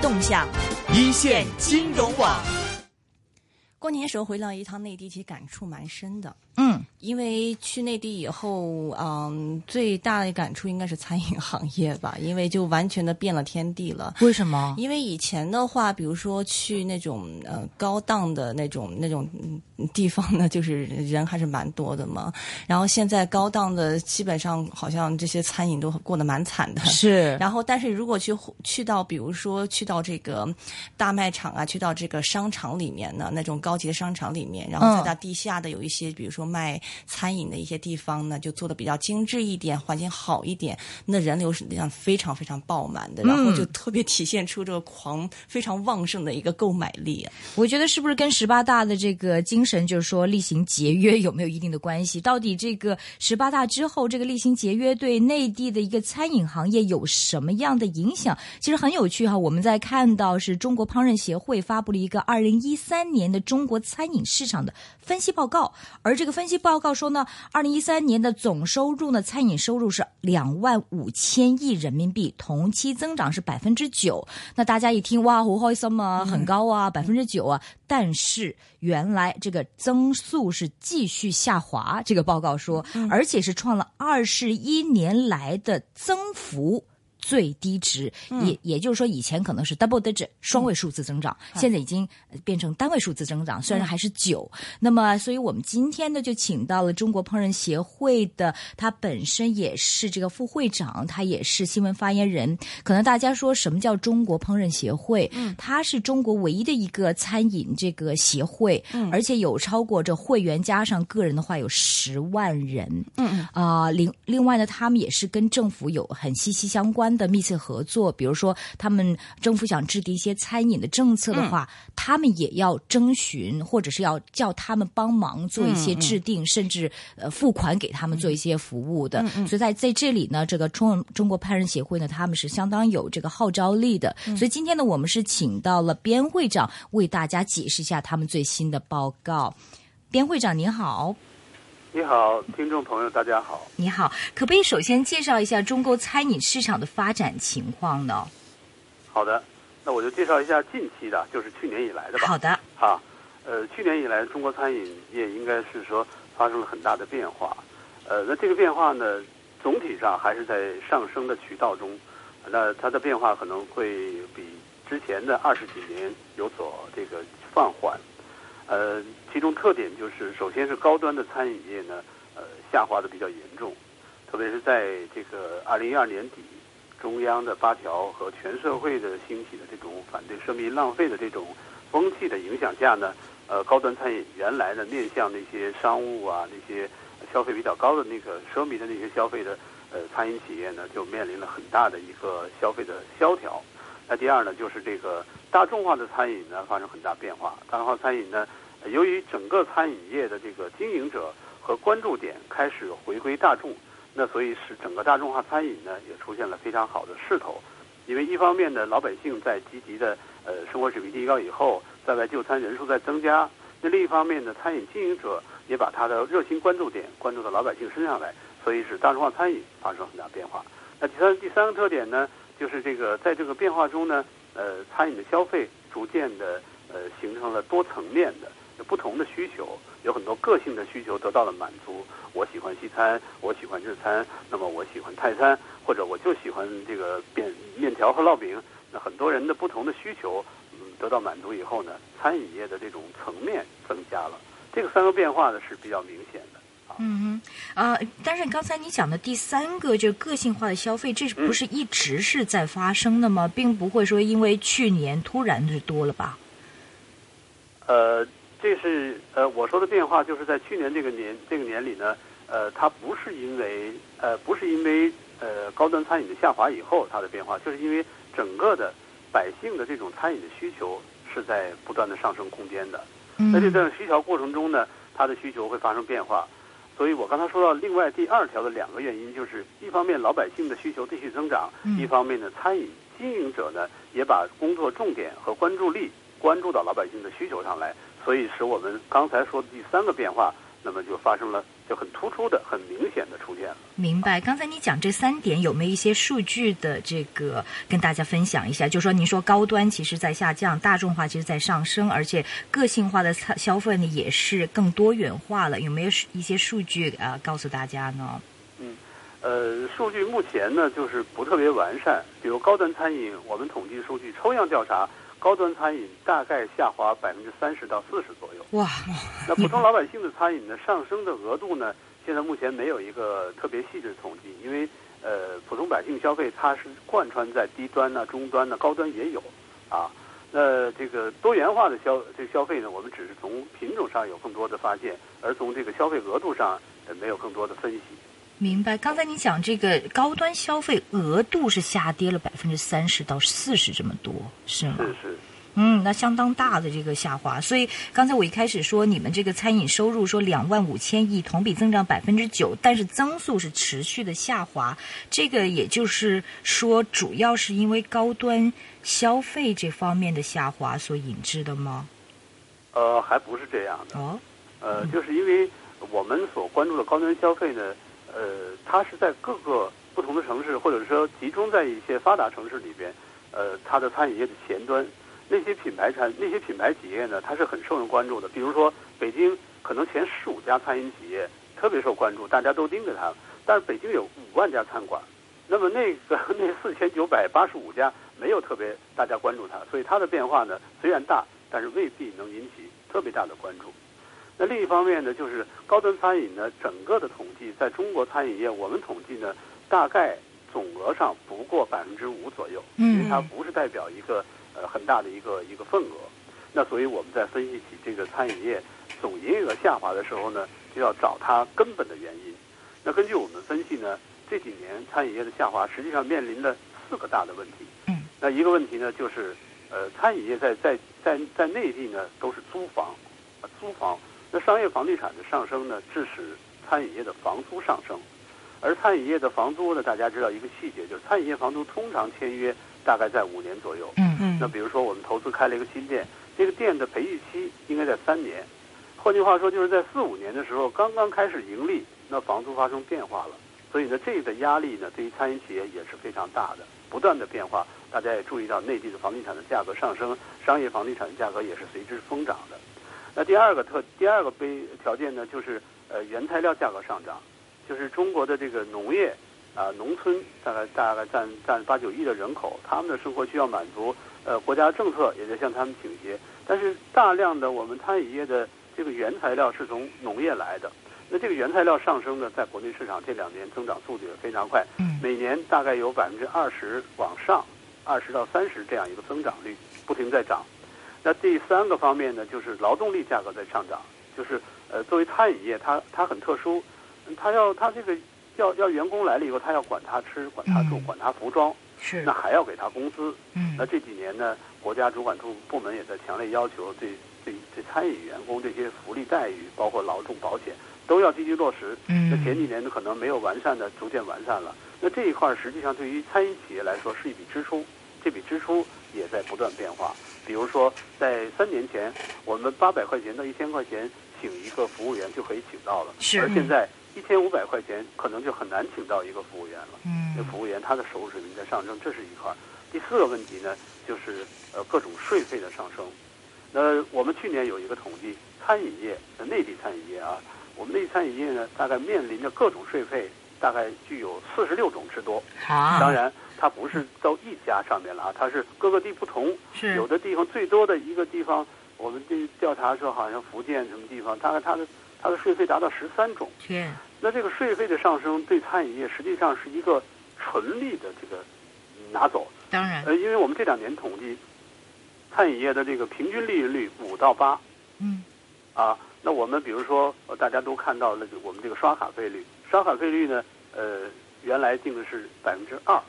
动向，一线金融网。过年时候回到一趟内地，其实感触蛮深的。嗯，因为去内地以后，嗯，最大的感触应该是餐饮行业吧，因为就完全的变了天地了。为什么？因为以前的话，比如说去那种呃高档的那种那种地方呢，就是人还是蛮多的嘛。然后现在高档的基本上好像这些餐饮都过得蛮惨的。是。然后，但是如果去去到比如说去到这个大卖场啊，去到这个商场里面呢，那种高级的商场里面，然后再到地下的有一些，比如说。卖餐饮的一些地方呢，就做的比较精致一点，环境好一点，那人流是量非常非常爆满的，然后就特别体现出这个狂非常旺盛的一个购买力。我觉得是不是跟十八大的这个精神，就是说厉行节约有没有一定的关系？到底这个十八大之后，这个厉行节约对内地的一个餐饮行业有什么样的影响？其实很有趣哈，我们在看到是中国烹饪协会发布了一个二零一三年的中国餐饮市场的分析报告，而这个。分析报告说呢，二零一三年的总收入呢，餐饮收入是两万五千亿人民币，同期增长是百分之九。那大家一听，哇，好开心啊，很高啊，百分之九啊。但是原来这个增速是继续下滑，这个报告说，而且是创了二十一年来的增幅。最低值，也也就是说，以前可能是 double digit 双位数字增长，现在已经变成单位数字增长，虽然还是九。那么，所以我们今天呢，就请到了中国烹饪协会的，他本身也是这个副会长，他也是新闻发言人。可能大家说什么叫中国烹饪协会？嗯，它是中国唯一的一个餐饮这个协会，嗯，而且有超过这会员加上个人的话有十万人。嗯嗯啊，另另外呢，他们也是跟政府有很息息相关。的密切合作，比如说他们政府想制定一些餐饮的政策的话，他们也要征询，或者是要叫他们帮忙做一些制定，甚至呃付款给他们做一些服务的。所以在在这里呢，这个中中国烹饪协会呢，他们是相当有这个号召力的。所以今天呢，我们是请到了边会长为大家解释一下他们最新的报告。边会长您好。你好，听众朋友，大家好。你好，可不可以首先介绍一下中国餐饮市场的发展情况呢？好的，那我就介绍一下近期的，就是去年以来的吧。好的。哈，呃，去年以来，中国餐饮业应该是说发生了很大的变化。呃，那这个变化呢，总体上还是在上升的渠道中。那它的变化可能会比之前的二十几年有所这个放缓。呃，其中特点就是，首先是高端的餐饮业呢，呃，下滑的比较严重，特别是在这个二零一二年底，中央的八条和全社会的兴起的这种反对奢靡浪费的这种风气的影响下呢，呃，高端餐饮原来的面向那些商务啊，那些消费比较高的那个奢靡的那些消费的呃餐饮企业呢，就面临了很大的一个消费的萧条。那第二呢，就是这个大众化的餐饮呢，发生很大变化。大众化餐饮呢。由于整个餐饮业的这个经营者和关注点开始回归大众，那所以使整个大众化餐饮呢也出现了非常好的势头。因为一方面呢，老百姓在积极的呃生活水平提高以后，在外就餐人数在增加；那另一方面呢，餐饮经营者也把他的热心关注点关注到老百姓身上来，所以使大众化餐饮发生很大变化。那第三第三个特点呢，就是这个在这个变化中呢，呃，餐饮的消费逐渐的呃形成了多层面的。不同的需求，有很多个性的需求得到了满足。我喜欢西餐，我喜欢日餐，那么我喜欢泰餐，或者我就喜欢这个面面条和烙饼。那很多人的不同的需求，嗯，得到满足以后呢，餐饮业的这种层面增加了。这个三个变化呢是比较明显的。嗯哼，啊，但是刚才你讲的第三个就是个性化的消费，这不是一直是在发生的吗？并不会说因为去年突然就多了吧？呃。这是呃我说的变化，就是在去年这个年这个年里呢，呃，它不是因为呃不是因为呃高端餐饮的下滑以后它的变化，就是因为整个的百姓的这种餐饮的需求是在不断的上升空间的。在这段需求过程中呢，它的需求会发生变化。所以我刚才说到另外第二条的两个原因，就是一方面老百姓的需求继续增长，一方面呢餐饮经营者呢也把工作重点和关注力关注到老百姓的需求上来。所以使我们刚才说的第三个变化那么就发生了就很突出的、很明显的出现了。明白。刚才你讲这三点，有没有一些数据的这个跟大家分享一下？就说您说高端其实在下降，大众化其实在上升，而且个性化的消费呢也是更多元化了。有没有一些数据啊告诉大家呢？嗯，呃，数据目前呢就是不特别完善。比如高端餐饮，我们统计数据抽样调查。高端餐饮大概下滑百分之三十到四十左右。哇！那普通老百姓的餐饮呢，上升的额度呢，现在目前没有一个特别细致的统计，因为呃，普通百姓消费它是贯穿在低端呢、中端呢、高端也有啊。那这个多元化的消这消费呢，我们只是从品种上有更多的发现，而从这个消费额度上没有更多的分析。明白。刚才你讲这个高端消费额度是下跌了百分之三十到四十这么多，是吗？是是。嗯，那相当大的这个下滑。所以刚才我一开始说你们这个餐饮收入说两万五千亿，同比增长百分之九，但是增速是持续的下滑。这个也就是说，主要是因为高端消费这方面的下滑所引致的吗？呃，还不是这样的。哦。呃，就是因为我们所关注的高端消费呢。呃，它是在各个不同的城市，或者说集中在一些发达城市里边，呃，它的餐饮业的前端，那些品牌餐那些品牌企业呢，它是很受人关注的。比如说北京，可能前十五家餐饮企业特别受关注，大家都盯着它。但是北京有五万家餐馆，那么那个 那四千九百八十五家没有特别大家关注它，所以它的变化呢虽然大，但是未必能引起特别大的关注。那另一方面呢，就是高端餐饮呢，整个的统计在中国餐饮业，我们统计呢，大概总额上不过百分之五左右，因为它不是代表一个呃很大的一个一个份额。那所以我们在分析起这个餐饮业总营业额下滑的时候呢，就要找它根本的原因。那根据我们分析呢，这几年餐饮业的下滑实际上面临的四个大的问题。嗯。那一个问题呢，就是呃，餐饮业在在在在内地呢都是租房，租房。那商业房地产的上升呢，致使餐饮业的房租上升，而餐饮业的房租呢，大家知道一个细节，就是餐饮业房租通常签约大概在五年左右。嗯嗯。那比如说我们投资开了一个新店，这个店的培育期应该在三年，换句话说，就是在四五年的时候刚刚开始盈利，那房租发生变化了，所以呢，这个压力呢，对于餐饮企业也是非常大的，不断的变化。大家也注意到，内地的房地产的价格上升，商业房地产的价格也是随之疯涨的。那第二个特第二个悲条件呢，就是呃原材料价格上涨，就是中国的这个农业啊，农村大概大概占占八九亿的人口，他们的生活需要满足，呃国家政策也在向他们倾斜，但是大量的我们餐饮业的这个原材料是从农业来的，那这个原材料上升呢，在国内市场这两年增长速度也非常快，每年大概有百分之二十往上，二十到三十这样一个增长率，不停在涨。那第三个方面呢，就是劳动力价格在上涨，就是呃，作为餐饮业，它它很特殊，它要它这个要要员工来了以后，他要管他吃，管他住，管他服装，是，那还要给他工资。嗯，那这几年呢，国家主管部部门也在强烈要求，对对对餐饮员工这些福利待遇，包括劳动保险，都要积极落实。嗯，那前几年呢，可能没有完善的，逐渐完善了。那这一块实际上对于餐饮企业来说是一笔支出，这笔支出也在不断变化。比如说，在三年前，我们八百块钱到一千块钱请一个服务员就可以请到了，是。而现在一千五百块钱可能就很难请到一个服务员了。嗯。这服务员他的收入水平在上升，这是一块。第四个问题呢，就是呃各种税费的上升。那我们去年有一个统计，餐饮业的内地餐饮业啊，我们内地餐饮业呢，大概面临着各种税费，大概具有四十六种之多。啊。当然。它不是到一家上面了啊，它是各个地不同，是有的地方最多的一个地方，我们这调查说好像福建什么地方，大概它的它的税费达到十三种。天，那这个税费的上升对餐饮业实际上是一个纯利的这个拿走。当然，呃，因为我们这两年统计，餐饮业的这个平均利润率五到八。嗯。啊，那我们比如说大家都看到了，我们这个刷卡费率，刷卡费率呢，呃，原来定的是百分之二。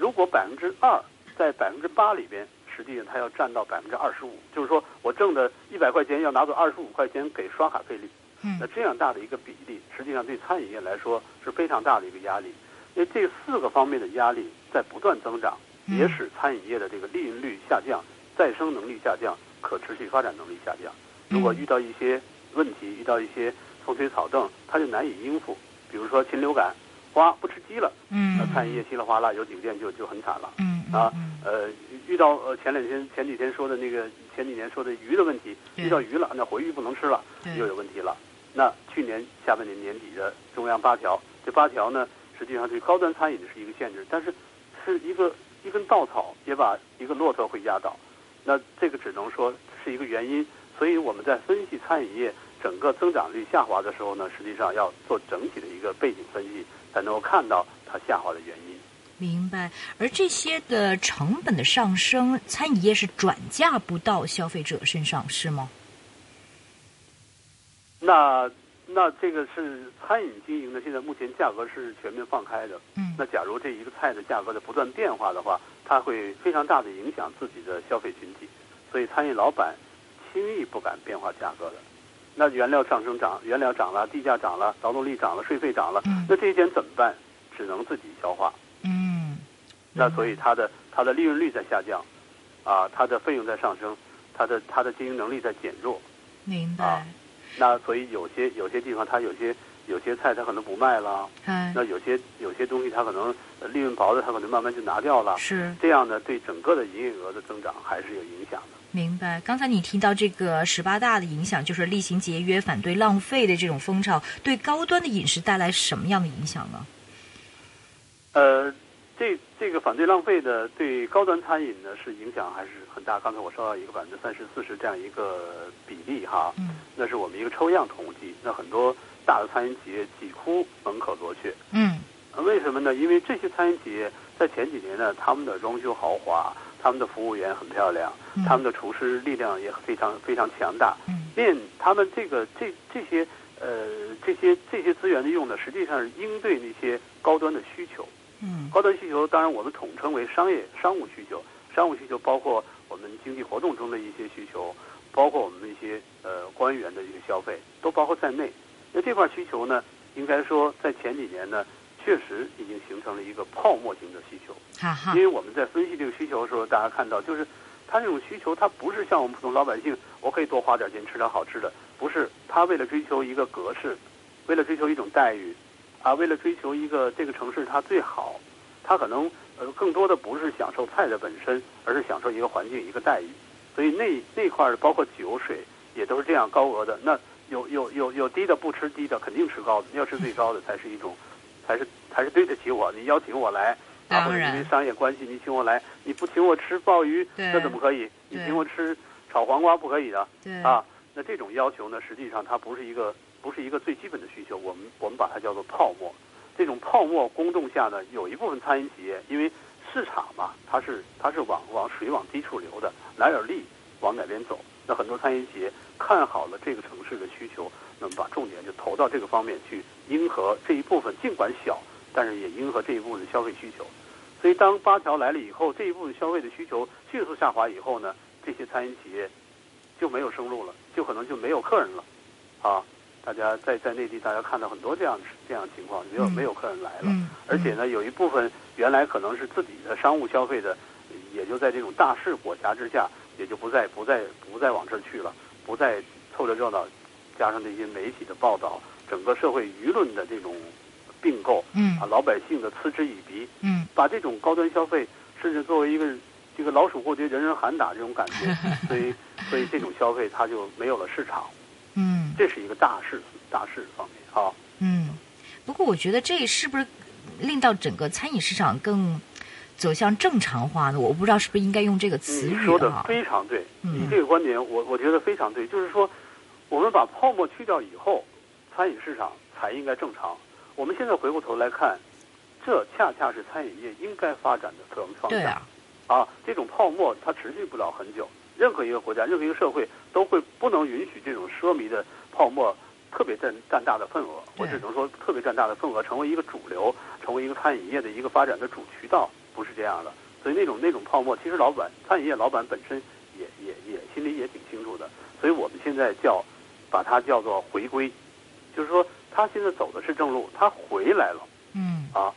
如果百分之二在百分之八里边，实际上它要占到百分之二十五，就是说我挣的一百块钱要拿走二十五块钱给刷卡费率。嗯，那这样大的一个比例，实际上对餐饮业来说是非常大的一个压力。因为这四个方面的压力在不断增长，也使餐饮业的这个利润率下降、再生能力下降、可持续发展能力下降。如果遇到一些问题，遇到一些。风吹草动，它就难以应付。比如说禽流感，花不吃鸡了，嗯那餐饮业稀里哗啦有几个店就就很惨了。嗯嗯啊嗯，呃，遇到呃前两天前几天说的那个前几年说的鱼的问题，遇到鱼了，那回鱼不能吃了，又有问题了。那去年下半年年底的中央八条，这八条呢，实际上对高端餐饮是一个限制，但是是一个一根稻草也把一个骆驼会压倒。那这个只能说是一个原因，所以我们在分析餐饮业整个增长率下滑的时候呢，实际上要做整体的一个背景分析，才能够看到它下滑的原因。明白。而这些的成本的上升，餐饮业是转嫁不到消费者身上，是吗？那那这个是餐饮经营的，现在目前价格是全面放开的。嗯那假如这一个菜的价格在不断变化的话，它会非常大的影响自己的消费群体，所以餐饮老板轻易不敢变化价格的。那原料上升涨，原料涨了，地价涨了，劳动力涨了，税费涨了，嗯那这一点怎么办？只能自己消化。嗯，那所以它的它的利润率在下降，啊，它的费用在上升，它的它的经营能力在减弱。明白啊。那所以有些有些地方它有些有些菜它可能不卖了，嗯，那有些有些东西它可能呃利润薄的它可能慢慢就拿掉了，是这样呢对整个的营业额的增长还是有影响的。明白。刚才你提到这个十八大的影响，就是厉行节约、反对浪费的这种风潮，对高端的饮食带来什么样的影响呢？呃，这这个反对浪费的对高端餐饮呢是影响还是很大。刚才我说到一个百分之三十四十这样一个比例哈，嗯那是我们一个抽样统计，那很多大的餐饮企业几乎门可罗雀。嗯呃为什么呢？因为这些餐饮企业在前几年呢，他们的装修豪华，他们的服务员很漂亮，嗯他们的厨师力量也非常非常强大。嗯面他们这个这这些呃这些这些资源的用呢，实际上是应对那些高端的需求。嗯高端需求当然我们统称为商业商务需求，商务需求包括我们经济活动中的一些需求，包括我们的一些呃官员的一个消费，都包括在内。那这块需求呢，应该说在前几年呢，确实已经形成了一个泡沫型的需求。哈哈因为我们在分析这个需求的时候，大家看到就是他这种需求，它不是像我们普通老百姓，我可以多花点钱吃点好吃的，不是他为了追求一个格式，为了追求一种待遇，啊，为了追求一个这个城市它最好，他可能呃更多的不是享受菜的本身，而是享受一个环境一个待遇，所以那那块儿包括酒水也都是这样高额的。那有有有有低的不吃低的，肯定吃高的，要吃最高的才是一种，才是才是对得起我。你邀请我来。啊，当然或者因为商业关系，你请我来，你不请我吃鲍鱼，对那怎么可以？你请我吃炒黄瓜不可以的对啊。那这种要求呢，实际上它不是一个不是一个最基本的需求，我们我们把它叫做泡沫。这种泡沫公众下呢，有一部分餐饮企业，因为市场嘛，它是它是往往水往低处流的，来点利往哪边走。那很多餐饮企业看好了这个城市的需求，那么把重点就投到这个方面去，迎合这一部分，尽管小，但是也迎合这一部分的消费需求。所以，当八条来了以后，这一部分消费的需求迅速下滑以后呢，这些餐饮企业就没有生路了，就可能就没有客人了，啊！大家在在内地，大家看到很多这样这样的情况，没有、嗯没有客人来了，嗯而且呢，有一部分原来可能是自己的商务消费的，也就在这种大势裹挟之下，也就不再不再不再往这儿去了，不再凑着热闹，加上这些媒体的报道，整个社会舆论的这种并购，嗯啊，老百姓的嗤之以鼻，嗯把这种高端消费，甚至作为一个这个老鼠过街，人人喊打这种感觉，所以所以这种消费它就没有了市场，嗯这是一个大势大势方面啊。嗯。不过我觉得这是不是令到整个餐饮市场更走向正常化呢？我不知道是不是应该用这个词语你说的啊？非常对，嗯你这个观点我我觉得非常对，就是说，我们把泡沫去掉以后，餐饮市场才应该正常。我们现在回过头来看，这恰恰是餐饮业应该发展的方方向。对啊，啊，这种泡沫它持续不了很久。任何一个国家、任何一个社会都会不能允许这种奢靡的泡沫特别占占大的份额。我对只能说，特别占大的份额，成为一个主流，成为一个餐饮业的一个发展的主渠道，不是这样的。所以那种那种泡沫，其实老板餐饮业老板本身也也也心里也挺清楚的。所以我们现在叫把它叫做回归，就是说他现在走的是正路，他回来了。嗯啊。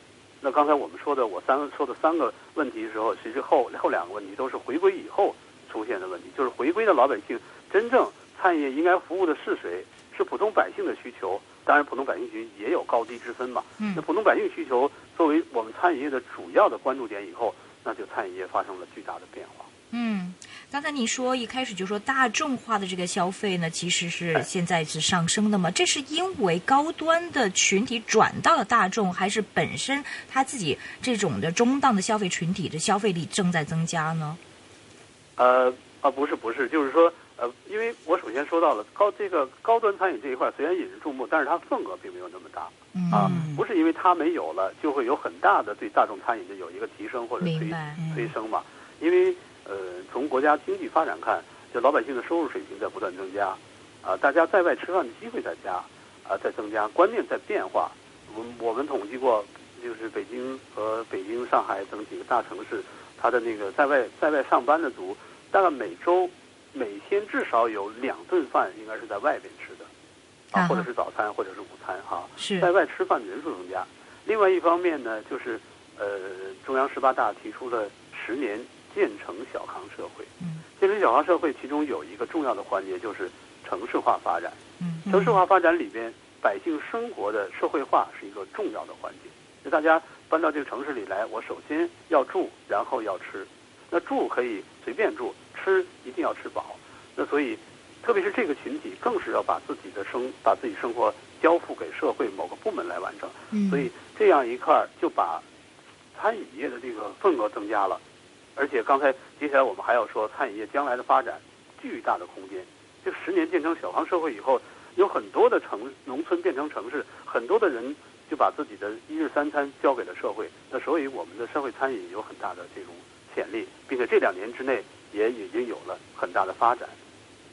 那刚才我们说的，我三个说的三个问题的时候，其实后后两个问题都是回归以后出现的问题，就是回归的老百姓真正餐饮业应该服务的是谁，是普通百姓的需求。当然，普通百姓群也有高低之分嘛。嗯那普通百姓需求作为我们餐饮业的主要的关注点以后，那就餐饮业发生了巨大的变化。嗯，刚才你说一开始就说大众化的这个消费呢，其实是哎现在是上升的嘛？这是因为高端的群体转到了大众，还是本身他自己这种的中档的消费群体的消费力正在增加呢？呃啊，不是不是，就是说呃，因为我首先说到了高这个高端餐饮这一块，虽然引人注目，但是它份额并没有那么大啊，嗯不是因为它没有了，就会有很大的对大众餐饮的有一个提升或者推明白推升嘛。因为呃，从国家经济发展看，就老百姓的收入水平在不断增加，啊，大家在外吃饭的机会在加啊在增加，观念在变化。我们我们统计过，就是北京和北京、上海等几个大城市，它的那个在外在外上班的族，大概每周每天至少有两顿饭应该是在外边吃的，啊，或者是早餐或者是午餐哈。是在外吃饭的人数增加。另外一方面呢，就是呃，中央十八大提出了十年建成小康社会。嗯建成小康社会其中有一个重要的环节就是城市化发展。嗯城市化发展里边，百姓生活的社会化是一个重要的环节。就大家搬到这个城市里来，我首先要住，然后要吃。那住可以随便住，吃一定要吃饱。那所以，特别是这个群体，更是要把自己的生把自己生活交付给社会某个部门来完成。嗯所以这样一块儿就把餐饮业的这个份额增加了，而且刚才接下来我们还要说餐饮业将来的发展巨大的空间。就十年建成小康社会以后，有很多的城农村变成城市，很多的人就把自己的一日三餐交给了社会。那所以我们的社会餐饮有很大的这种潜力，并且这两年之内也已经有了很大的发展。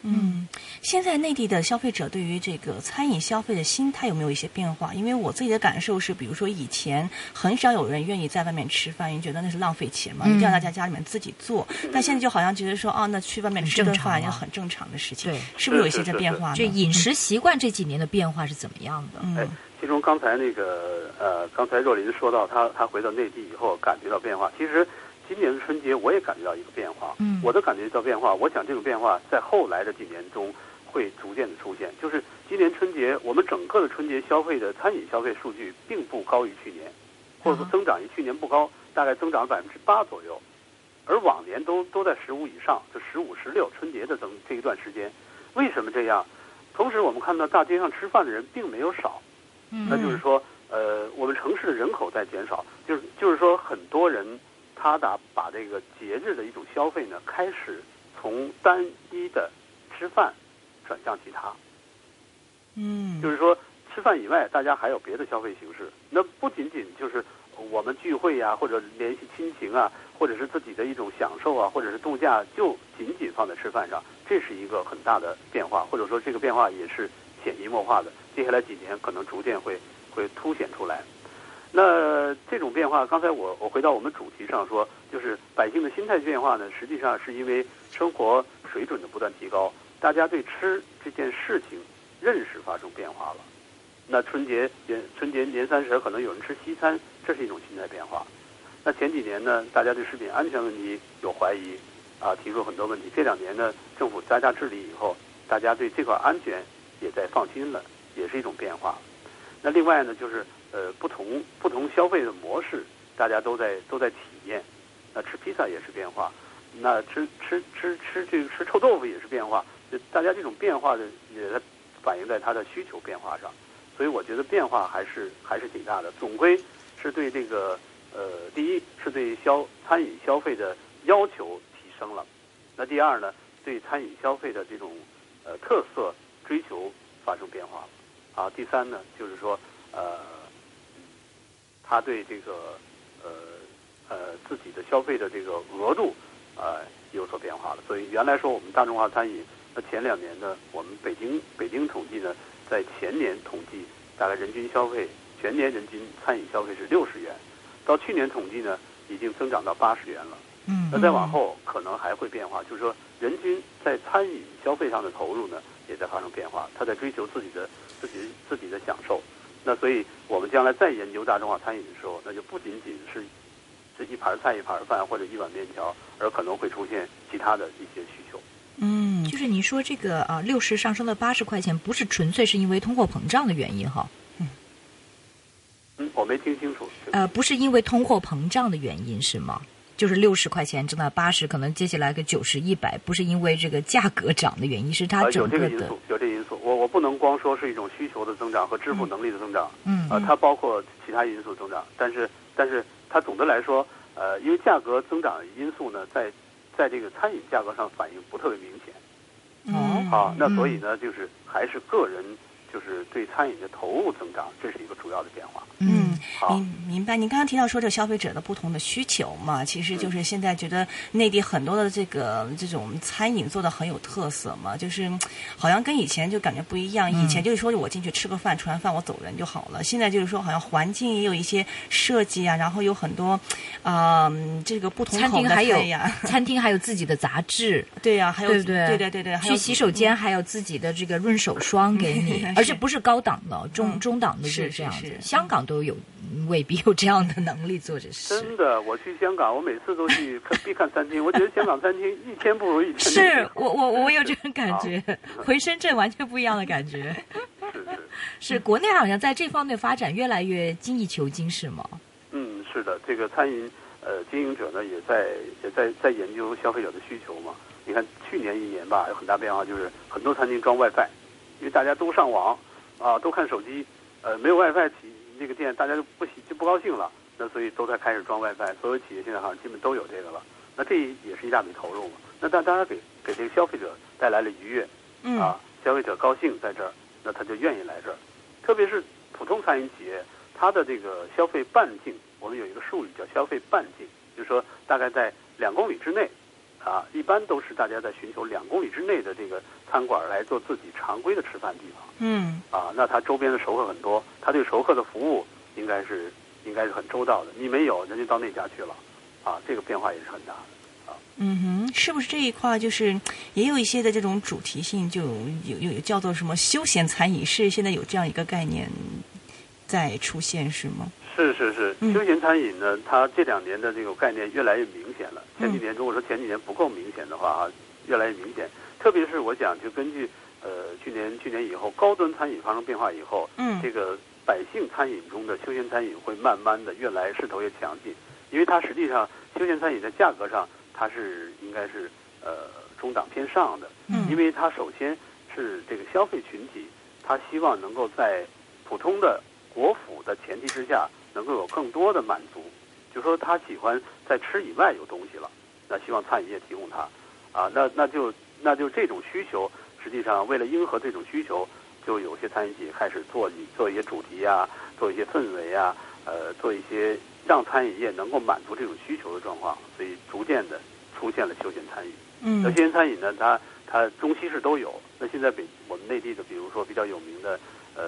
嗯，现在内地的消费者对于这个餐饮消费的心态有没有一些变化？因为我自己的感受是，比如说以前很少有人愿意在外面吃饭，因为觉得那是浪费钱嘛，嗯一定要在家家里面自己做。但现在就好像觉得说，哦，那去外面吃顿很正常了饭也很正常的事情，对是不是有一些是是是这变化呢？这饮食习惯这几年的变化是怎么样的？嗯哎，其中刚才那个呃，刚才若琳说到她她回到内地以后感觉到变化，其实今年的春节我也感觉到一个变化。嗯我的感觉到变化，我想这种变化在后来的几年中会逐渐的出现。就是今年春节，我们整个的春节消费的餐饮消费数据并不高于去年，或者说啊增长于去年不高，大概增长了百分之八左右，而往年都都在十五以上，就十五、十六春节的增这一段时间。为什么这样？同时，我们看到大街上吃饭的人并没有少，嗯那就是说，呃，我们城市的人口在减少，就是就是说，很多人他打把这个节日的一种消费呢，开始从单一的吃饭转向其他，嗯，就是说吃饭以外，大家还有别的消费形式。那不仅仅就是我们聚会呀、或者联系亲情啊，或者是自己的一种享受啊，或者是度假，就仅仅放在吃饭上，这是一个很大的变化，或者说这个变化也是潜移默化的。接下来几年可能逐渐会会凸显出来。那这种变化，刚才我我回到我们主题上说，就是百姓的心态变化呢，实际上是因为生活水准的不断提高，大家对吃这件事情认识发生变化了。那春节年春节年三十可能有人吃西餐，这是一种心态变化。那前几年呢，大家对食品安全问题有怀疑，啊，提出很多问题。这两年呢，政府加大治理以后，大家对这块安全也在放心了，也是一种变化。那另外呢，就是呃不同不同消费的模式，大家都在都在体验。那吃披萨也是变化，那吃吃吃吃这个吃臭豆腐也是变化。就大家这种变化的也在反映在它的需求变化上。所以我觉得变化还是还是挺大的，总归是对这个呃，第一是对消餐饮消费的要求提升了，那第二呢，对餐饮消费的这种呃特色追求发生变化了，啊，第三呢就是说呃，他对这个呃呃自己的消费的这个额度呃有所变化了，所以原来说我们大众化餐饮，那前两年呢，我们北京北京统计呢。在前年统计，大概人均消费全年人均餐饮消费是六十元，到去年统计呢，已经增长到八十元了。嗯，那再往后可能还会变化，就是说人均在餐饮消费上的投入呢，也在发生变化。他在追求自己的自己自己的享受。那所以我们将来再研究大众化餐饮的时候，那就不仅仅是这一盘菜一盘饭或者一碗面条，而可能会出现其他的一些需求。嗯，就是你说这个啊，六十上升到八十块钱，不是纯粹是因为通货膨胀的原因哈？嗯，我没听清楚。呃，不是因为通货膨胀的原因是吗？就是六十块钱涨到八十，可能接下来个九十、一百，不是因为这个价格涨的原因，是它整个的。有这个因素，有这个因素。不能光说是一种需求的增长和支付能力的增长，嗯，呃，它包括其他因素增长，但是但是它总的来说，呃，因为价格增长因素呢，在在这个餐饮价格上反应不特别明显，嗯，啊，那所以呢，就是还是个人就是对餐饮的投入增长，这是一个主要的变化。嗯，明明白。您刚刚提到说这消费者的不同的需求嘛，其实就是现在觉得内地很多的这个这种餐饮做的很有特色嘛，就是好像跟以前就感觉不一样。以前就是说我进去吃个饭，吃完饭我走人就好了。现在就是说好像环境也有一些设计啊，然后有很多啊、这个不同餐厅还有 餐厅还有自己的杂志，对呀、还有对不对？对对对对，还有去洗手间还有自己的这个润手霜给你，而且不是高档的，中嗯中档的是这样子是。是香港都有未必有这样的能力做这事。真的，我去香港，我每次都去看必看餐厅，我觉得香港餐厅一天不如一天。是我我我有这种 感觉，回深圳完全不一样的感觉。是是。是国内好像在这方面发展越来越精益求精，是吗？嗯，是的，这个餐饮呃经营者呢也在也在在研究消费者的需求嘛。你看去年一年吧，有很大变化，就是很多餐厅装 WiFi，因为大家都上网啊，都看手机，呃，没有 WiFi 企那个店大家就不喜就不高兴了，那所以都在开始装 WiFi，所有企业现在好像基本都有这个了。那这也是一大笔投入嘛。那当当然给给这个消费者带来了愉悦，嗯啊，消费者高兴在这儿，那他就愿意来这儿。特别是普通餐饮企业，它的这个消费半径，我们有一个术语叫消费半径，就是说大概在两公里之内，啊，一般都是大家在寻求两公里之内的这个餐馆来做自己常规的吃饭地方。嗯啊，那它周边的熟客很多，它对熟客的服务应该是应该是很周到的。你没有，人家到那家去了，啊，这个变化也是很大的。嗯哼，是不是这一块就是也有一些的这种主题性，就有有有叫做什么休闲餐饮，是现在有这样一个概念在出现是吗？是是是，嗯。休闲餐饮呢，它这两年的这个概念越来越明显了。前几嗯年如果说前几年不够明显的话啊，越来越明显。特别是我想，就根据呃去年去年以后高端餐饮发生变化以后，嗯。这个百姓餐饮中的休闲餐饮会慢慢的越来势头越强劲，因为它实际上休闲餐饮在价格上它是应该是呃中档偏上的，嗯。因为它首先是这个消费群体，他希望能够在普通的国府的前提之下，能够有更多的满足，就说他喜欢在吃以外有东西了，那希望餐饮业提供他，啊，那那就那就这种需求，实际上为了迎合这种需求，就有些餐饮企业开始做做一些主题呀、做一些氛围呀、呃，做一些让餐饮业能够满足这种需求的状况，所以逐渐的出现了休闲餐饮。嗯那嗯休闲餐饮呢，它它中西式都有。那现在北我们内地的，比如说比较有名的，呃，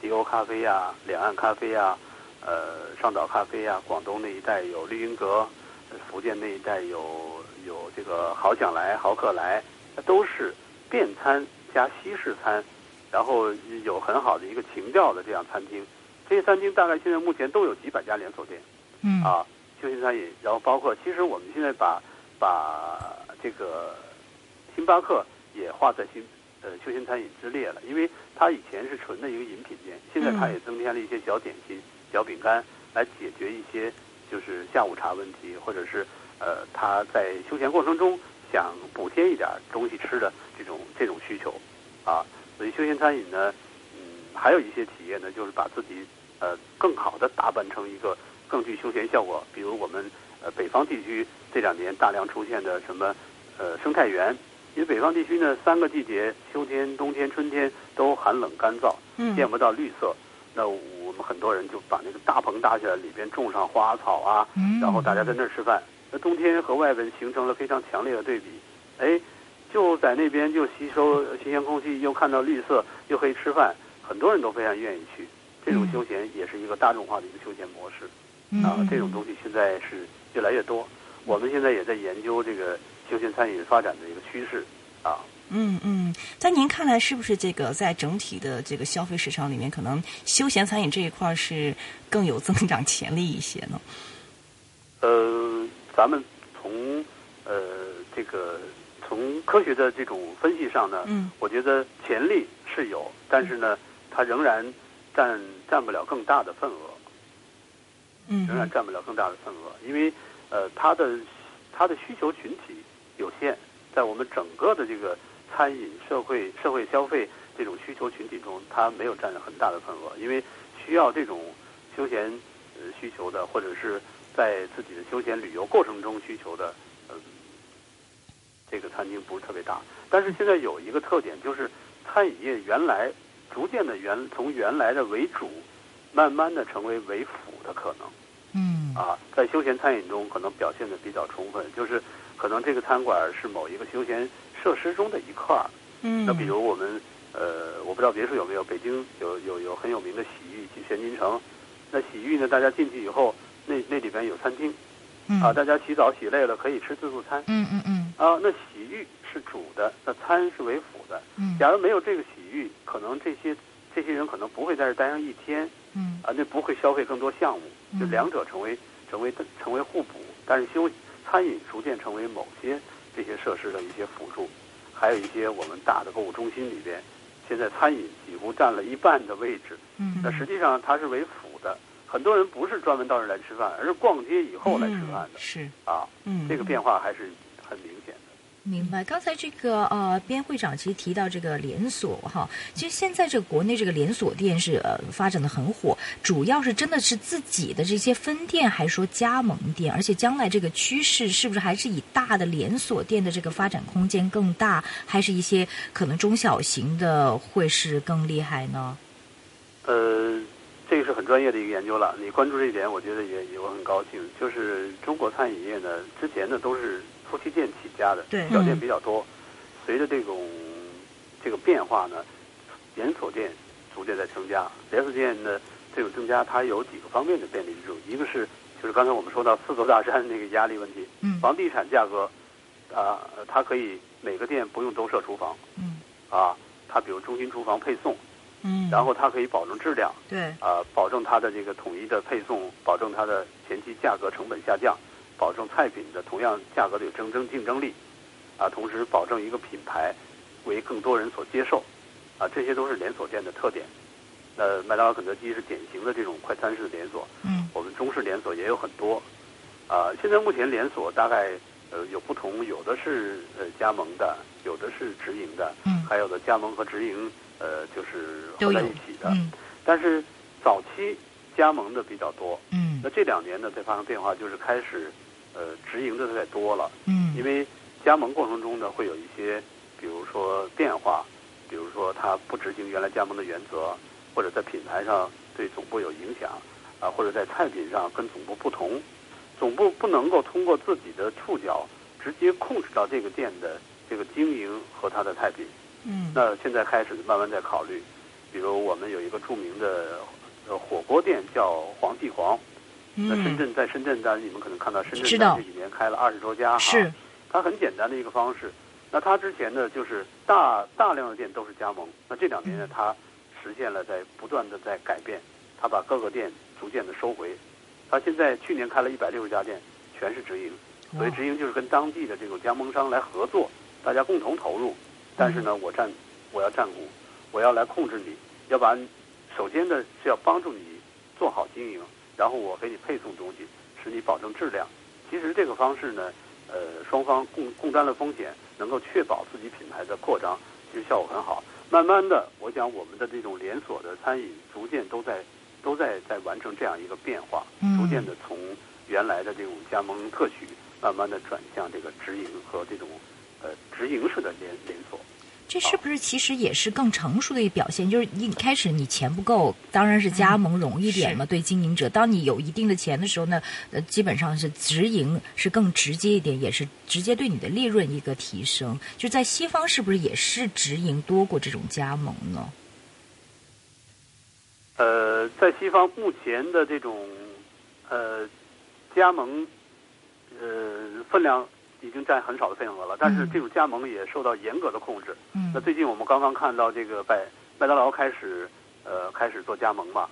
迪欧咖啡呀、两岸咖啡呀、呃，上岛咖啡啊，广东那一带有绿茵阁，呃福建那一带有有这个豪想来、豪客来，那都是便餐加西式餐，然后有很好的一个情调的这样餐厅。这些餐厅大概现在目前都有几百家连锁店。嗯啊，休闲餐饮，然后包括其实我们现在把把这个星巴克也划在新呃休闲餐饮之列了，因为它以前是纯的一个饮品店，现在它也增添了一些小点心、小饼干来解决一些就是下午茶问题，或者是呃他在休闲过程中想补贴一点东西吃的这种这种需求啊，所以休闲餐饮呢，嗯，还有一些企业呢，就是把自己呃更好的打扮成一个更具休闲效果，比如我们呃北方地区这两年大量出现的什么呃生态园，因为北方地区呢三个季节秋天、冬天、春天都寒冷干燥，嗯见不到绿色。那我们很多人就把那个大棚搭起来，里边种上花草啊，嗯然后大家在那儿吃饭。那冬天和外边形成了非常强烈的对比，哎，就在那边就吸收新鲜空气，又看到绿色，又可以吃饭，很多人都非常愿意去。这种休闲也是一个大众化的一个休闲模式。嗯啊，这种东西现在是越来越多。我们现在也在研究这个休闲餐饮发展的一个趋势啊。嗯嗯，在您看来，是不是这个在整体的这个消费市场里面，可能休闲餐饮这一块是更有增长潜力一些呢？呃，咱们从呃这个从科学的这种分析上呢，嗯。我觉得潜力是有，但是呢，它仍然占占不了更大的份额，嗯。仍然占不了更大的份额，因为呃，它的它的需求群体有限，在我们整个的这个餐饮社会社会消费这种需求群体中，它没有占很大的份额，因为需要这种休闲呃需求的，或者是在自己的休闲旅游过程中需求的，呃，这个餐厅不是特别大。但是现在有一个特点，就是餐饮业原来逐渐的原从原来的为主，慢慢的成为为辅的可能。嗯啊，在休闲餐饮中可能表现的比较充分，就是可能这个餐馆是某一个休闲设施中的一块儿。嗯，那比如我们呃，我不知道别处有没有，北京有有有很有名的洗浴，去玄金城。那洗浴呢，大家进去以后，那那里边有餐厅嗯啊，大家洗澡洗累了可以吃自助餐嗯嗯嗯啊。那洗浴是主的，那餐是为辅的。嗯假如没有这个洗浴，可能这些这些人可能不会在这待上一天。嗯啊，那不会消费更多项目，就嗯两者成为成为成为互补，但是休餐饮逐渐成为某些这些设施的一些辅助，还有一些我们大的购物中心里边，现在餐饮几乎占了一半的位置，嗯那实际上它是为辅的，很多人不是专门到这儿来吃饭，而是逛街以后来吃饭的、是啊，嗯这个变化还是很明。明白。刚才这个呃，边会长其实提到这个连锁哈，其实现在这个国内这个连锁店是呃发展的很火，主要是真的是自己的这些分店，还是说加盟店？而且将来这个趋势是不是还是以大的连锁店的这个发展空间更大，还是一些可能中小型的会是更厉害呢？呃，这个是很专业的一个研究了。你关注这一点，我觉得也也我很高兴。就是中国餐饮业呢，之前呢都是夫妻店起家的，对小店嗯比较多。随着这种这个变化呢，连锁店逐渐在增加。连锁店呢这种增加，它有几个方面的便利之处。一个是就是刚才我们说到四座大山那个压力问题，嗯房地产价格啊、它可以每个店不用都设厨房嗯啊，它比如中心厨房配送。嗯，然后它可以保证质量，对，啊、保证它的这个统一的配送，保证它的前期价格成本下降，保证菜品的同样价格的有竞争竞争力，啊，同时保证一个品牌为更多人所接受，啊，这些都是连锁店的特点。呃，麦当劳、肯德基是典型的这种快餐式的连锁，嗯。我们中式连锁也有很多，啊，现在目前连锁大概呃有不同，有的是呃加盟的，有的是直营的，嗯。还有的加盟和直营呃就是合在一起的。嗯但是早期加盟的比较多，嗯那这两年呢在发生变化，就是开始呃直营的在多了，嗯因为加盟过程中呢会有一些，比如说变化，比如说他不执行原来加盟的原则，或者在品牌上对总部有影响，啊，或者在菜品上跟总部不同，总部不能够通过自己的触角直接控制到这个店的这个经营和它的菜品。嗯那现在开始慢慢在考虑，比如我们有一个著名的呃火锅店叫黄记煌，那深嗯圳在深圳，当然你们可能看到深圳这几年开了二十多家哈，是它很简单的一个方式。那它之前呢，就是大大量的店都是加盟，那这两年呢，它实现了在不断的在改变，它把各个店逐渐的收回。它现在去年开了一百六十家店，全是直营，所以直营就是跟当地的这种加盟商来合作，大家共同投入。但是呢，我占我要占股，我要来控制你，要把首先呢是要帮助你做好经营，然后我给你配送东西，使你保证质量。其实这个方式呢，呃，双方共共担了风险，能够确保自己品牌的扩张，其实效果很好。慢慢的，我想我们的这种连锁的餐饮逐渐都在都在在完成这样一个变化，嗯逐渐的从原来的这种加盟特许，慢慢的转向这个直营和这种呃直营式的连连锁。这是不是其实也是更成熟的一个表现？就是一开始你钱不够，当然是加盟容易点嘛，对经营者。当你有一定的钱的时候呢，呃，基本上是直营是更直接一点，也是直接对你的利润一个提升。就在西方是不是也是直营多过这种加盟呢？呃，在西方目前的这种呃加盟呃分量已经占很少的份额了，但是嗯这种加盟也受到严格的控制。嗯那最近我们刚刚看到这个麦麦当劳开始呃开始做加盟嘛，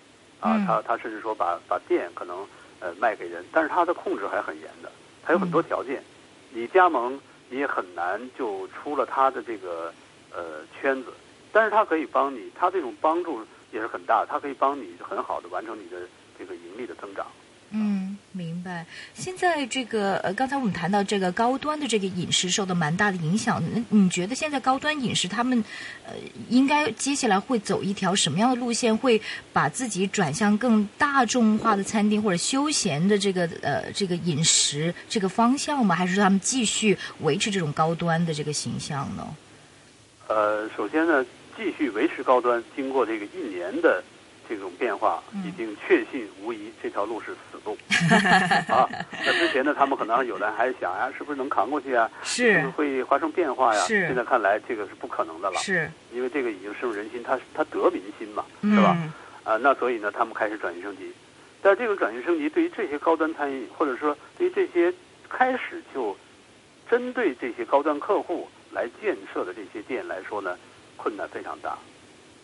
啊，嗯他他甚至说把把店可能呃卖给人，但是他的控制还很严的，他有很多条件，你加盟你也很难就出了他的这个呃圈子。但是他可以帮你，他这种帮助也是很大，他可以帮你很好的完成你的这个盈利的增长。明白。现在这个呃，刚才我们谈到这个高端的这个饮食受到蛮大的影响，那你觉得现在高端饮食他们呃，应该接下来会走一条什么样的路线？会把自己转向更大众化的餐厅或者休闲的这个呃这个饮食这个方向吗？还是说他们继续维持这种高端的这个形象呢？呃，首先呢，继续维持高端，经过这个一年的。这种变化已经确信无疑，这条路是死路 啊！那之前呢，他们可能有的还想呀，是不是能扛过去啊？是会发生变化呀？是现在看来，这个是不可能的了。是，因为这个已经深入人心，他他得民心嘛，是吧？啊，那所以呢，他们开始转型升级。但这个转型升级，对于这些高端餐饮，或者说对于这些开始就针对这些高端客户来建设的这些店来说呢，困难非常大。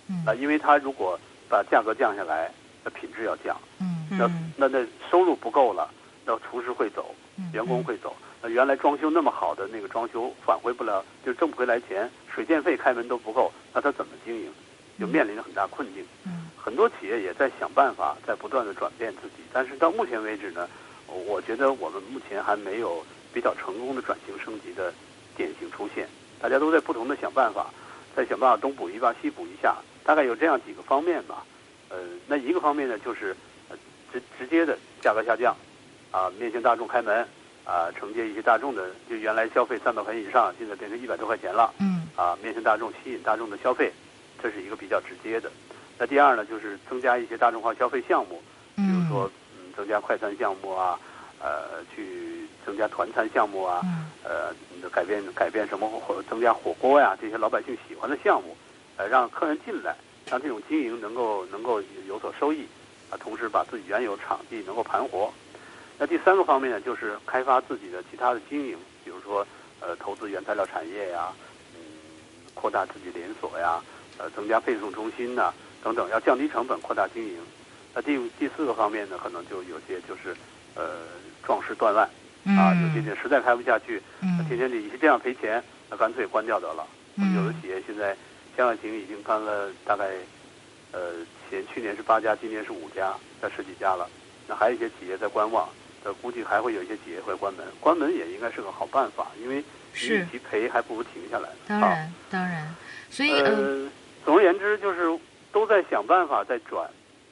嗯啊，因为他如果把价格降下来，那品质要降。嗯，那那那收入不够了，那厨师会走，员工会走。那原来装修那么好的那个装修返回不了，就挣不回来钱，水电费开门都不够，那他怎么经营？就面临着很大困境。嗯，很多企业也在想办法，在不断的转变自己。但是到目前为止呢，我觉得我们目前还没有比较成功的转型升级的典型出现。大家都在不同的想办法，在想办法东补一把西补一下。大概有这样几个方面吧，呃，那一个方面呢，就是直直接的价格下降，啊，面向大众开门，啊，承接一些大众的，就原来消费三百块钱以上，现在变成一百多块钱了，嗯，啊，面向大众吸引大众的消费，这是一个比较直接的。那第二呢，就是增加一些大众化消费项目，比如说嗯，增加快餐项目啊，呃，去增加团餐项目啊，呃，改变改变什么火增加火锅呀这些老百姓喜欢的项目。呃，让客人进来，让这种经营能够能够有所收益，啊，同时把自己原有场地能够盘活。那第三个方面呢，就是开发自己的其他的经营，比如说呃，投资原材料产业呀，嗯，扩大自己连锁呀，呃，增加配送中心呐，等等，要降低成本，扩大经营。那第第四个方面呢，可能就有些就是呃，壮士断腕，啊，有些店实在开不下去，天天得这样赔钱，那干脆关掉得了。有的企业现在。江外亭已经干了大概，呃，前去年是八家，今年是五家，在十几家了。那还有一些企业在观望，呃，估计还会有一些企业会关门。关门也应该是个好办法，因为与其赔，还不如停下来。当然，当然。所以呃，总而言之，就是都在想办法在转，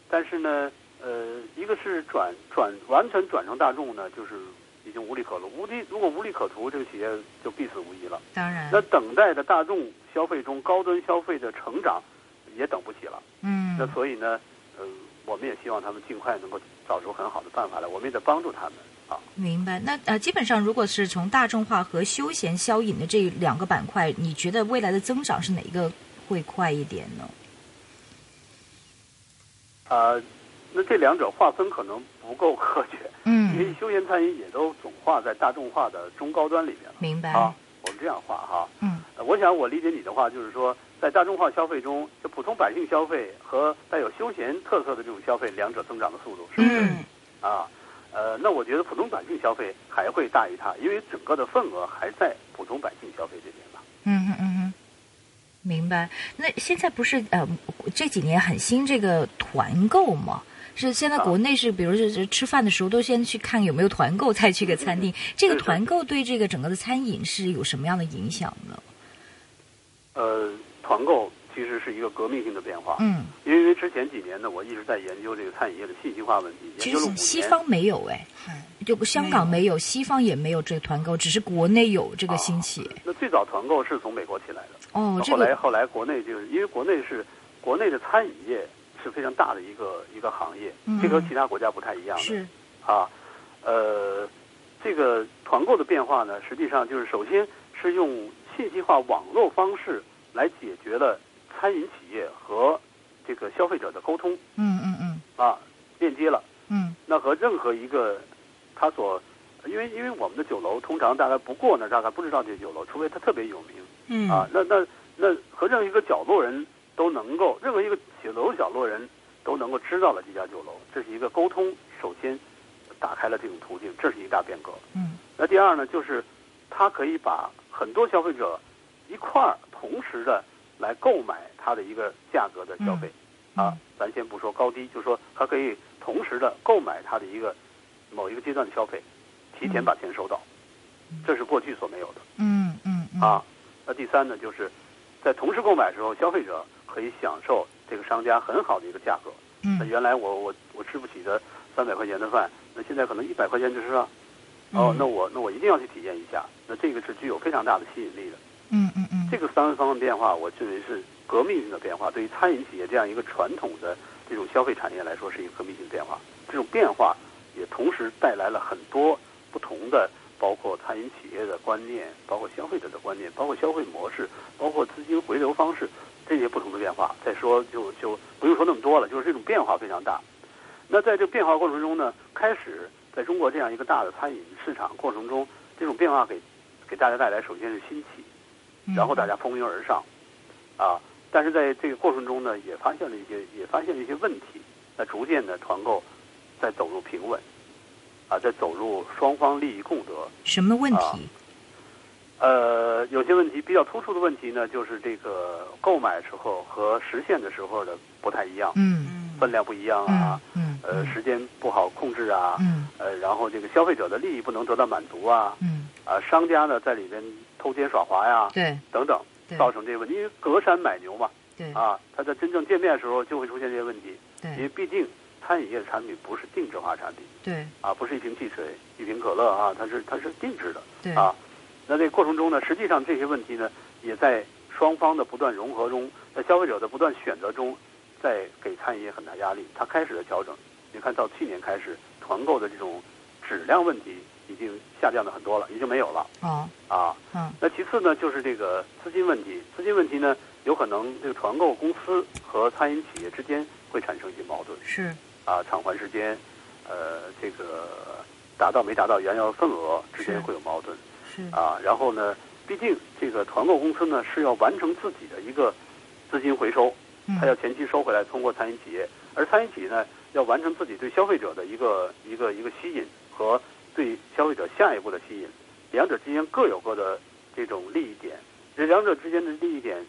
但是呢，呃，一个是转转完全转成大众呢，就是已经无利可图。无利如果无利可图，这个企业就必死无疑了。当然。那等待的大众。消费中高端消费的成长也等不起了，嗯，那所以呢，呃，我们也希望他们尽快能够找出很好的办法来，我们也得帮助他们啊。明白。那呃，基本上如果是从大众化和休闲消饮的这两个板块，你觉得未来的增长是哪一个会快一点呢？啊，那这两者划分可能不够科学，嗯，因为休闲餐饮也都总划在大众化的中高端里面了。明白啊，我们这样划哈，嗯。我想，我理解你的话，就是说，在大众化消费中，就普通百姓消费和带有休闲特色的这种消费，两者增长的速度是不是？啊，呃，那我觉得普通百姓消费还会大于它，因为整个的份额还在普通百姓消费这边吧。嗯嗯嗯嗯，明白。那现在不是呃这几年很兴这个团购吗？是现在国内是，比如是吃饭的时候都先去看有没有团购，再去个餐厅。这个团购对这个整个的餐饮是有什么样的影响呢？呃，团购其实是一个革命性的变化。嗯，因为之前几年呢，我一直在研究这个餐饮业的信息化问题。其实西方没有哎，就香港没有，西方也没有这个团购，只是国内有这个兴起。那最早团购是从美国起来的。哦，后来后来国内就是因为国内是国内的餐饮业是非常大的一个一个行业，这和其他国家不太一样的。是啊，呃，这个团购的变化呢，实际上就是首先是用。信息化网络方式来解决了餐饮企业和这个消费者的沟通。嗯嗯嗯。啊，链接了。嗯。那和任何一个他所，因为因为我们的酒楼通常大概不过呢大概不知道这酒楼，除非他特别有名。嗯。啊，那那那和任何一个角落人都能够，任何一个酒楼角落人都能够知道了这家酒楼，这是一个沟通首先打开了这种途径，这是一大变革。嗯。那第二呢，就是它可以把很多消费者一块儿同时的来购买它的一个价格的消费，嗯啊，咱先不说高低，就说它可以同时的购买它的一个某一个阶段的消费，提前把钱收到，这是过去所没有的嗯嗯嗯啊。那第三呢，就是在同时购买的时候，消费者可以享受这个商家很好的一个价格。那嗯原来我我我吃不起的三百块钱的饭，那现在可能一百块钱就是了。哦嗯，那我那我一定要去体验一下。那这个是具有非常大的吸引力的。嗯嗯嗯这个三方的变化，我认为是革命性的变化。对于餐饮企业这样一个传统的这种消费产业来说，是一个革命性的变化。这种变化也同时带来了很多不同的，包括餐饮企业的观念，包括消费者的观念，包括消费模式，包括资金回流方式这些不同的变化。再说就就不用说那么多了，就是这种变化非常大。那在这个变化过程中呢，开始在中国这样一个大的餐饮市场过程中，这种变化给给大家带来首先是新奇，嗯然后大家蜂拥而上，啊，但是在这个过程中呢，也发现了一些也发现了一些问题，那逐渐的团购在走入平稳，啊，在走入双方利益共得。什么问啊题？呃，有些问题比较突出的问题呢，就是这个购买时候和实现的时候的不太一样，嗯分量不一样嗯啊，嗯呃，时间不好控制啊，嗯呃，然后这个消费者的利益不能得到满足啊，嗯啊，商家呢在里边偷奸耍滑呀，对等等，造成这个问题。因为隔山买牛嘛，对啊，他在真正见面的时候就会出现这些问题。对因为毕竟餐饮业的产品不是定制化产品对啊，不是一瓶汽水、一瓶可乐啊，它是它是定制的对啊。那这个过程中呢，实际上这些问题呢，也在双方的不断融合中，在消费者的不断选择中，在给餐饮业很大压力。它开始了调整。你看到去年开始，团购的这种质量问题已经下降的很多了，已经没有了哦啊。嗯那其次呢，就是这个资金问题。资金问题呢，有可能这个团购公司和餐饮企业之间会产生一些矛盾是啊，偿还时间，呃，这个达到没达到原要份额之间会有矛盾是啊。然后呢，毕竟这个团购公司呢是要完成自己的一个资金回收，嗯它要前期收回来，通过餐饮企业，而餐饮企业呢要完成自己对消费者的一个一个一个吸引和对消费者下一步的吸引，两者之间各有各的这种利益点，这两者之间的利益点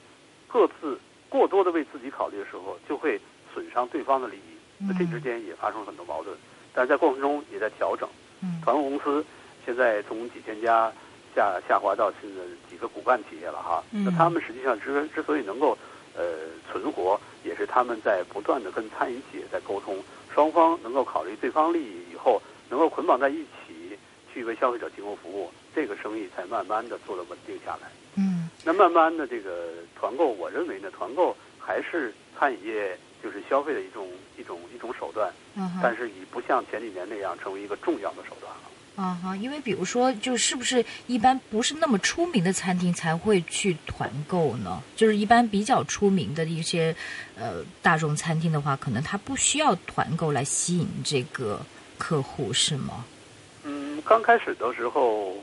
各自过多的为自己考虑的时候，就会损伤对方的利益，那这之间也发生了很多矛盾，但是在过程中也在调整。嗯。团购公司现在从几千家下下滑到现在几个骨干企业了哈。嗯那他们实际上之之所以能够呃存活，也是他们在不断的跟餐饮企业在沟通，双方能够考虑对方利益以后，能够捆绑在一起去为消费者提供服务，这个生意才慢慢的做得稳定下来。嗯那慢慢的这个团购，我认为呢，团购还是餐饮业就是消费的一种一种一种手段，嗯但是已不像前几年那样成为一个重要的手段了。啊哈，因为比如说，就是不是一般不是那么出名的餐厅才会去团购呢？就是一般比较出名的一些呃大众餐厅的话，可能它不需要团购来吸引这个客户，是吗？嗯，刚开始的时候，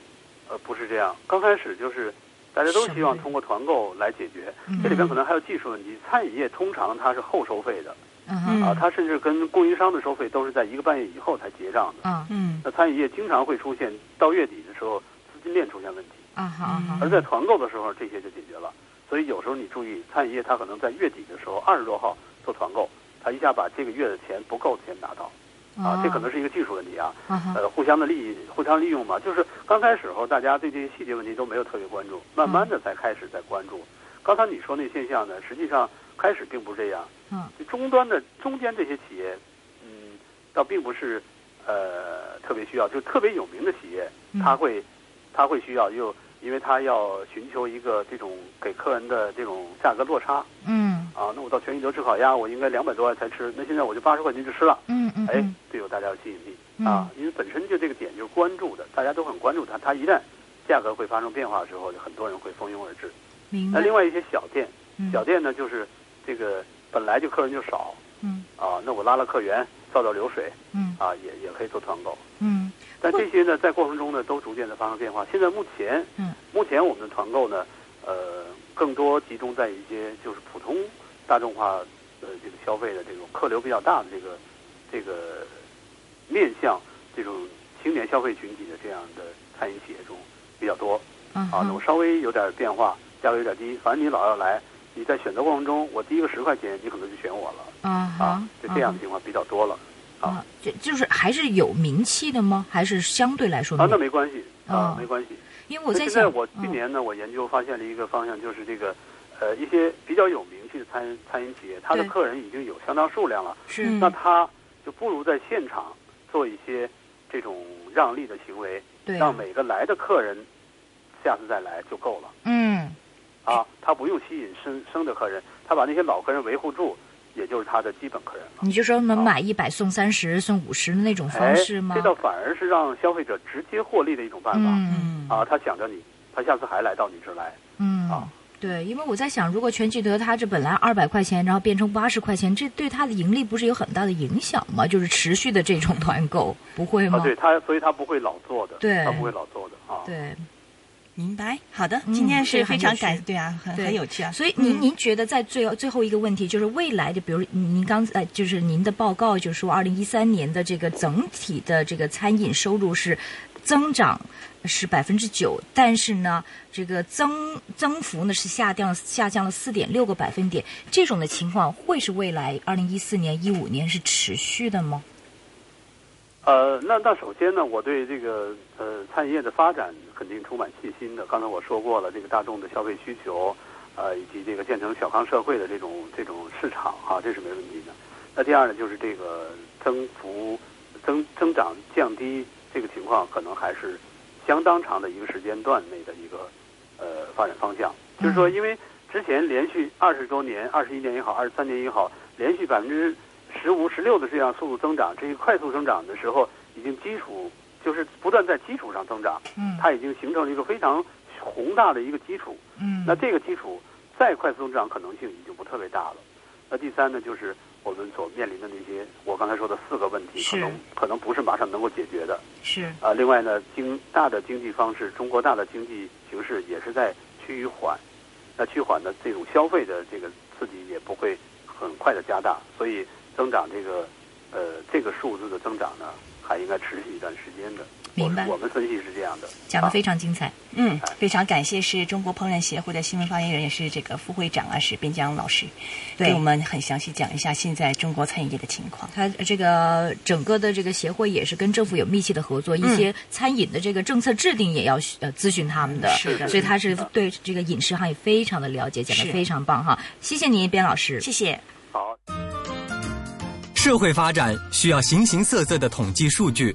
呃，不是这样。刚开始就是大家都希望通过团购来解决，嗯这里边可能还有技术问题。餐饮业通常它是后收费的嗯啊，他甚至跟供应商的收费都是在一个半月以后才结账的。嗯嗯那餐饮业经常会出现到月底的时候资金链出现问题，啊哈啊哈而在团购的时候这些就解决了。所以有时候你注意，餐饮业他可能在月底的时候二十多号做团购，他一下把这个月的钱不够的钱拿到啊，这可能是一个技术问题啊。呃，互相的利益，互相利用嘛。就是刚开始时候，大家对这些细节问题都没有特别关注，慢慢的才开始在关注。刚才你说那现象呢，实际上开始并不是这样。嗯，就终端的中间这些企业，嗯，倒并不是呃特别需要，就特别有名的企业，嗯他会他会需要，又因为他要寻求一个这种给客人的这种价格落差嗯啊。那我到全聚德吃烤鸭，我应该两百多块才吃，那现在我就八十块钱就吃了。哎嗯嗯哎，对有大家有吸引力嗯啊，因为本身就这个点就是关注的，大家都很关注它。它一旦价格会发生变化的时候，就很多人会蜂拥而至。明白。那另外一些小店，嗯小店呢就是这个本来就客人就少嗯。啊，那我拉拉客源，造造流水嗯。啊，也也可以做团购。嗯。但这些呢，在过程中呢，都逐渐的发生变化。现在目前，嗯，目前我们的团购呢，呃，更多集中在一些就是普通大众化呃这个消费的这种客流比较大的这个这个面向这种青年消费群体的这样的餐饮企业中比较多。啊啊，那我稍微有点变化，价格有点低，反正你老要来，你在选择过程中，我第一个十块钱，你可能就选我了啊就这样的情况比较多了啊，就就是还是有名气的吗？还是相对来说啊，那没关系哦啊，没关系。因为我在，现在我去年呢，我研究发现了一个方向，就是这个，呃，一些比较有名气的餐餐饮企业，它的客人已经有相当数量了，是嗯那他就不如在现场做一些这种让利的行为，对啊让每个来的客人下次再来就够了嗯啊，他不用吸引生生的客人，他把那些老客人维护住，也就是他的基本客人了。你就说能买一百送三十、送五十的那种方哎，式吗？这倒反而是让消费者直接获利的一种办法、嗯啊！他想着你，他下次还来到你这儿来。嗯啊。对，因为我在想，如果全聚德它这本来二百块钱，然后变成八十块钱，这对它的盈利不是有很大的影响吗？就是持续的这种团购，不会吗？啊，对他，所以他不会老做的，对他不会老做的啊。对明白。好的，嗯今天是非常感，对啊，很很有趣啊。所以您您觉得在最后最后一个问题，就是未来的，比如您刚呃就是您的报告就说，二零一三年的这个整体的这个餐饮收入是增长是百分之九，但是呢，这个增增幅呢是下降下降了四点六个百分点，这种的情况会是未来二零一四年一五年是持续的吗？呃，那那首先呢，我对这个呃餐饮业的发展肯定充满信心的。刚才我说过了，这个大众的消费需求，呃，以及这个建成小康社会的这种这种市场啊，这是没问题的。那第二呢，就是这个增幅增增长降低这个情况，可能还是相当长的一个时间段内的一个呃发展方向。就是说，因为之前连续二十多年、二十一年也好，二十三年也好，连续百分之十五、十六的这样速度增长，这一快速增长的时候，已经基础就是不断在基础上增长，嗯它已经形成了一个非常宏大的一个基础。嗯那这个基础再快速增长可能性已经不特别大了。那第三呢，就是我们所面临的那些我刚才说的四个问题，可能可能不是马上能够解决的。是啊，另外呢，经大的经济方式，中国大的经济形势也是在趋于缓，那趋缓的这种消费的这个刺激也不会很快的加大，所以增长这个呃这个数字的增长呢，还应该持续一段时间的。明白我我们分析是这样的。讲的啊非常精彩。嗯，非常感谢是中国烹饪协会的新闻发言人，也是这个副会长啊，是边江老师，对给我们很详细讲一下现在中国餐饮业的情况。他这个整个的这个协会也是跟政府有密切的合作，一些餐饮的这个政策制定也要呃咨询他们的，是的所以他是对这个饮食行业非常的了解，讲的非常棒哈。谢谢您，边老师。谢谢。好。社会发展需要形形色色的统计数据，